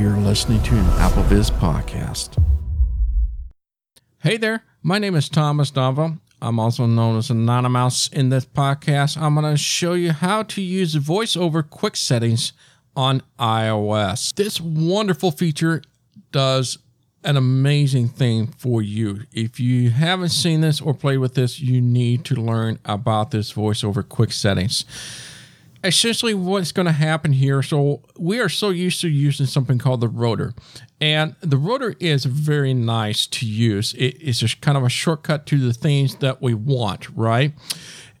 You're listening to an AppleVis podcast. Hey there, my name is Thomas Nava. I'm also known as AnonyMouse in this podcast. I'm going to show you how to use VoiceOver quick settings on iOS. This wonderful feature does an amazing thing for you. If you haven't seen this or played with this, you need to learn about this VoiceOver quick settings essentially what's going to happen here so we are so used to using something called the rotor and the rotor is very nice to use. It is just kind of a shortcut to the things that we want right?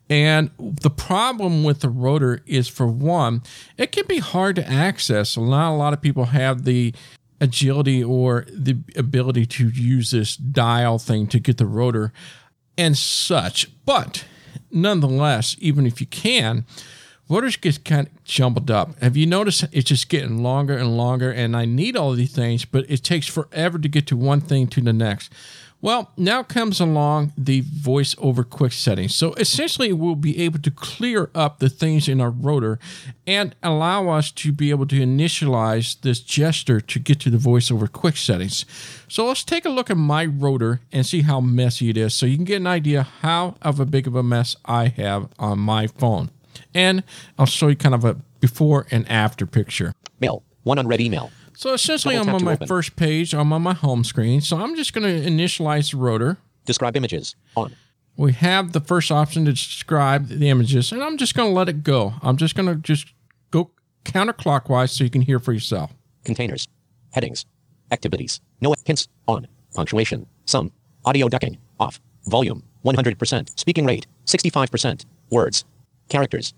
And the problem with the rotor is for one it can be hard to access. So not a lot of people have the agility or the ability to use this dial thing to get the rotor and such. But nonetheless even if you can Rotors get kind of jumbled up. Have you noticed it's just getting longer and longer? And I need all these things, but it takes forever to get to one thing to the next. Well, now comes along the voice over quick settings. So essentially, we'll be able to clear up the things in our rotor and allow us to be able to initialize this gesture to get to the voice over quick settings. So let's take a look at my rotor and see how messy it is so you can get an idea how of a big of a mess I have on my phone. And I'll show you kind of a before and after picture. Mail. One unread email. So essentially, I'm on my open. first page. I'm on my home screen. So I'm just going to initialize the rotor. Describe images. On. We have the first option to describe the images, and I'm just going to let it go. I'm just going to just go counterclockwise so you can hear for yourself. Containers. Headings. Activities. No hints. On. Punctuation. Some. Audio ducking. Off. Volume. 100%. Speaking rate. 65%. Words. Characters.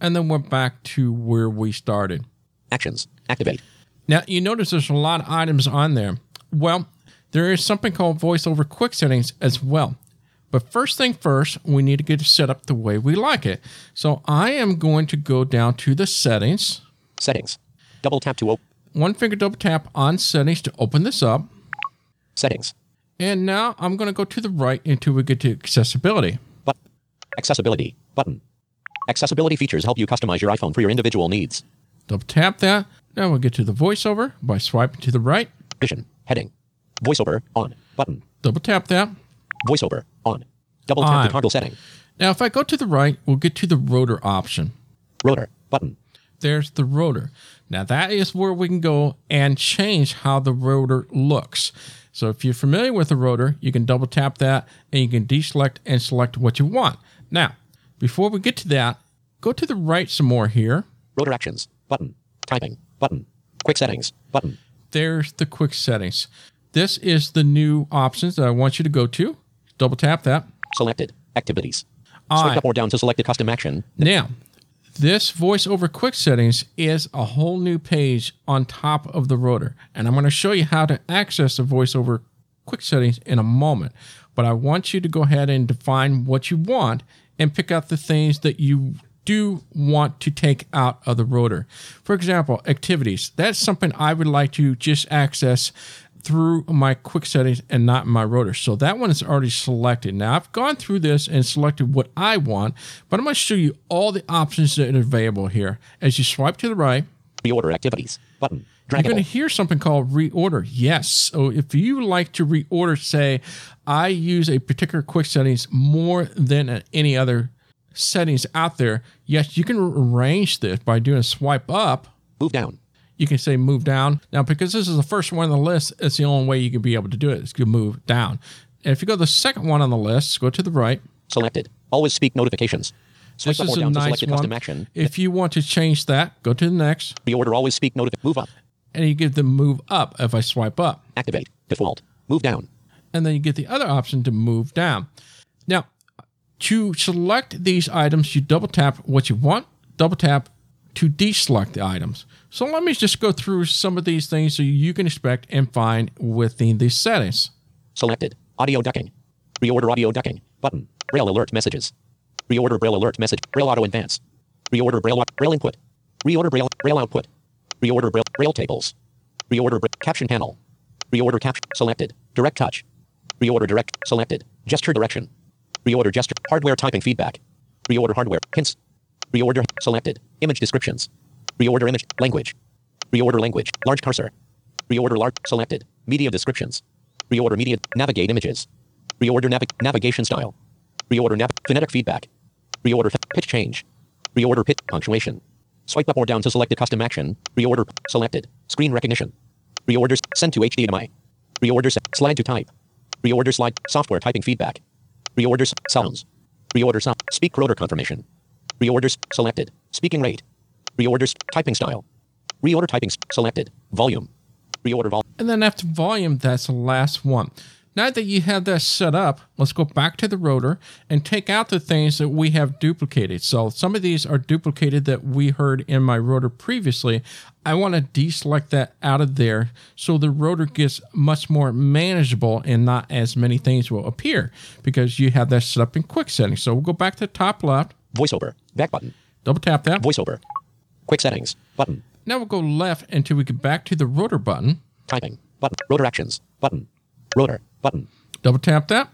And then we're back to where we started. Actions. Activate. Now, you notice there's a lot of items on there. Well, there is something called voiceover quick settings as well. But first thing first, we need to get it set up the way we like it. So I am going to go down to the settings. Settings. Double tap to open. One finger double tap on settings to open this up. Settings. And now I'm going to go to the right until we get to accessibility. But accessibility button. Accessibility features help you customize your iPhone for your individual needs. Double tap that. Now we'll get to the voiceover by swiping to the right. Vision. Heading. Voiceover. On. Button. Double tap that. Voiceover. On. Double tap on. the toggle setting. Now if I go to the right, we'll get to the rotor option. Rotor. Button. There's the rotor. Now that is where we can go and change how the rotor looks. So if you're familiar with the rotor, you can double tap that and you can deselect and select what you want. Now, before we get to that, go to the right some more here. Rotor actions button. Typing button. Quick settings button. There's the quick settings. This is the new options that I want you to go to. Double tap that. Selected activities. Swipe up or down to select a custom action. Now, this voice over quick settings is a whole new page on top of the rotor. And I'm going to show you how to access the voice over quick settings in a moment. But I want you to go ahead and define what you want and pick out the things that you do want to take out of the rotor. For example, activities. That's something I would like to just access through my quick settings and not my rotor. So that one is already selected. Now I've gone through this and selected what I want, but I'm going to show you all the options that are available here. As you swipe to the right, reorder activities button. You're going to hear something called reorder. Yes. So if you like to reorder, say, I use a particular quick settings more than any other settings out there, yes, you can arrange this by doing a swipe up. Move down. You can say move down. Now, because this is the first one on the list, it's the only way you can be able to do it. is to move down. And if you go to the second one on the list, go to the right. Selected. Always speak notifications. Swipe this is a nice one. Action. If you want to change that, go to the next. Reorder always speak notification. Move up. And you get the move up if I swipe up. Activate. Default. Move down. And then you get the other option to move down. Now, to select these items, you double tap what you want, double tap to deselect the items. So let me just go through some of these things so you can expect and find within these settings. Selected. Audio ducking. Reorder audio ducking. Button. Braille alert messages. Reorder Braille alert message. Braille auto advance. Reorder Braille, Braille input. Reorder Braille, Braille output. Reorder Braille, Braille tables. Reorder caption panel. Reorder caption selected. Direct touch. Reorder direct selected. Gesture direction. Reorder gesture. Hardware typing feedback. Reorder hardware hints. Reorder selected. Image descriptions. Reorder image language. Reorder language. Large cursor. Reorder large. Selected. Media descriptions. Reorder media. Navigate images. Reorder navi- navigation style. Reorder nav- phonetic feedback. Reorder f- pitch change. Reorder pitch punctuation. Swipe up or down to select a custom action. Reorder selected. Screen recognition. Reorders send to HDMI. Reorders slide to type. Reorder slide software typing feedback. Reorders sounds. Reorder sound speak rotor confirmation. Reorders selected. Speaking rate. Reorders typing style. Reorder typing selected. Volume. Reorder volume. And then after volume, that's the last one. Now that you have that set up, let's go back to the rotor and take out the things that we have duplicated. So some of these are duplicated that we heard in my rotor previously. I want to deselect that out of there so the rotor gets much more manageable and not as many things will appear because you have that set up in quick settings. So we'll go back to the top left, Voiceover. Back button. double tap that. Voiceover. Quick settings. Button. Now we'll go left until we get back to the rotor button, Typing. Button. Rotor actions. Button. Rotor. Button. double tap that.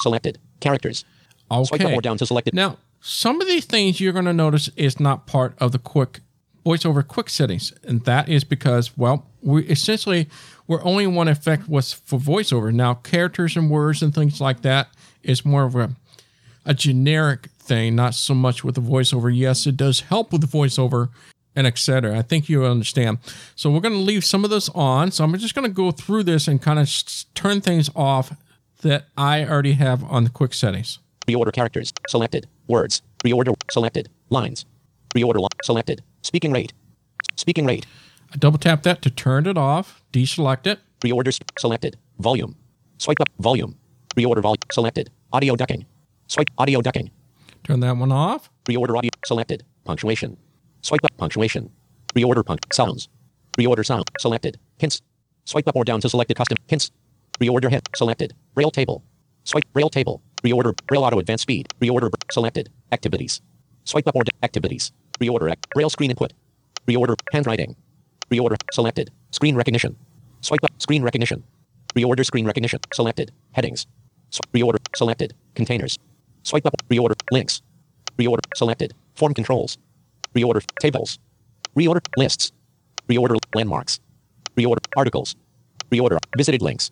Selected. Characters. Okay. Swipe up or down to selected. Now, some of these things you're going to notice is not part of the quick voiceover quick settings, and that is because, well, we essentially we're only one effect was for voiceover. Now, characters and words and things like that is more of a a generic thing, not so much with the voiceover. Yes, it does help with the voiceover and etc. I think you understand. So we're going to leave some of this on. So I'm just going to go through this and kind of turn things off that I already have on the quick settings. Reorder characters. Selected. Words. Reorder. Selected. Lines. Reorder. Li- selected. Speaking rate. Speaking rate. I double tap that to turn it off, deselect it. Reorder Selected. Volume. Swipe up. Volume. Reorder volume. Selected. Audio ducking. Swipe. Audio ducking. Turn that one off. Reorder audio. Selected. Punctuation. Swipe up. Punctuation. Reorder punct. Sounds. Reorder sound. Selected. Hints. Swipe up or down to select a custom. Hints. Reorder hit. Selected. Braille table. Swipe. Braille table. Reorder. Braille auto advanced speed. Reorder. Selected. Activities. Swipe up or down. Activities. Reorder. Act. Braille screen input. Reorder. Handwriting. Reorder. Selected. Screen recognition. Swipe up. Screen recognition. Reorder screen recognition. Selected. Headings. Reorder. Selected. Containers. Swipe up. Reorder. Links. Reorder. Selected. Form controls. Reorder. Tables. Reorder. Lists. Reorder. Landmarks. Reorder. Articles. Reorder. Visited links.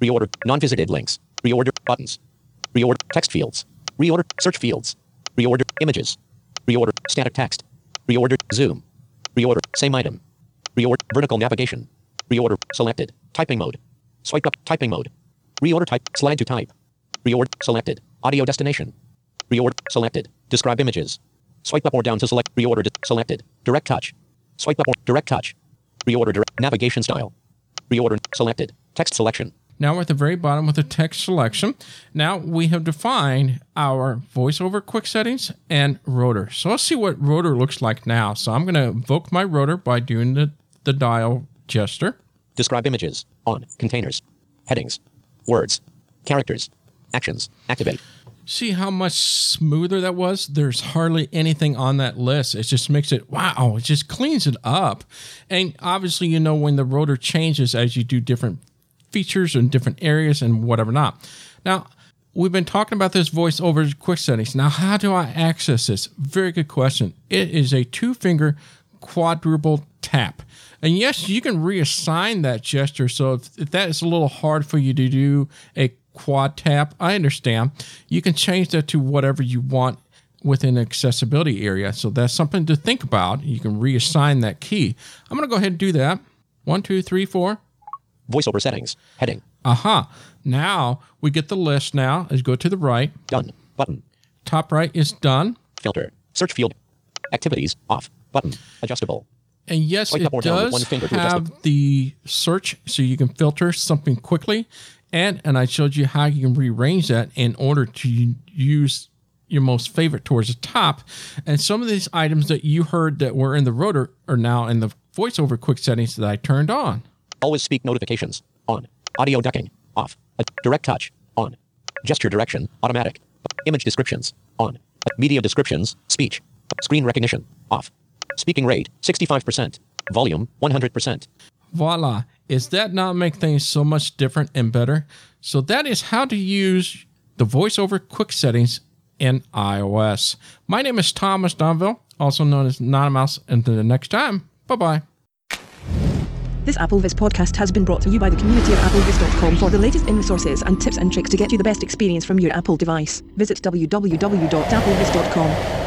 Reorder. Non-visited links. Reorder. Buttons. Reorder. Text fields. Reorder. Search fields. Reorder. Images. Reorder. Static text. Reorder. Zoom. Reorder. Same item. Reorder. Vertical navigation. Reorder. Selected. Typing mode. Swipe up. Typing mode. Reorder type. Slide to type. Reorder. Selected. Audio destination. Reorder. Selected. Describe images. Swipe up or down to select. Reorder. selected. Direct touch. Swipe up or direct touch. Reorder. Direct navigation style. Reorder. Selected. Text selection. Now we're at the very bottom with the text selection. Now we have defined our voiceover quick settings and rotor. So let's see what rotor looks like now. So I'm going to invoke my rotor by doing the, the dial gesture. Describe images. On. Containers. Headings. Words. Characters. Actions. Activate. See how much smoother that was? There's hardly anything on that list. It just makes it wow, it just cleans it up. And obviously, you know, when the rotor changes as you do different features in different areas and whatever not. Now, we've been talking about this voice over quick settings. Now, how do I access this? Very good question. It is a two finger quadruple tap. And yes, you can reassign that gesture. So if, if that is a little hard for you to do a quad tap, I understand. You can change that to whatever you want within accessibility area. So that's something to think about. You can reassign that key. I'm going to go ahead and do that. One, two, three, four. Voiceover settings. Heading. Aha. Now we get the list now. Let's go to the right. Done. Button. Top right is done. Filter. Search field. Activities. Off. Button. Adjustable. And yes, it up or one does finger to adjust have the search so you can filter something quickly. And and I showed you how you can rearrange that in order to use your most favorite towards the top. And some of these items that you heard that were in the rotor are now in the voiceover quick settings that I turned on. Always speak notifications. On. Audio ducking. Off. Direct touch. On. Gesture direction. Automatic. Image descriptions. On. Media descriptions. Speech. Screen recognition. Off. Speaking rate. 65%. Volume. 100%. Voila. Is that not make things so much different and better? So that is how to use the voiceover quick settings in iOS. My name is Thomas Domville, also known as Mouse. Until the next time, bye bye. This AppleVis podcast has been brought to you by the community of applevis.com for the latest in resources and tips and tricks to get you the best experience from your Apple device. Visit www.applevis.com.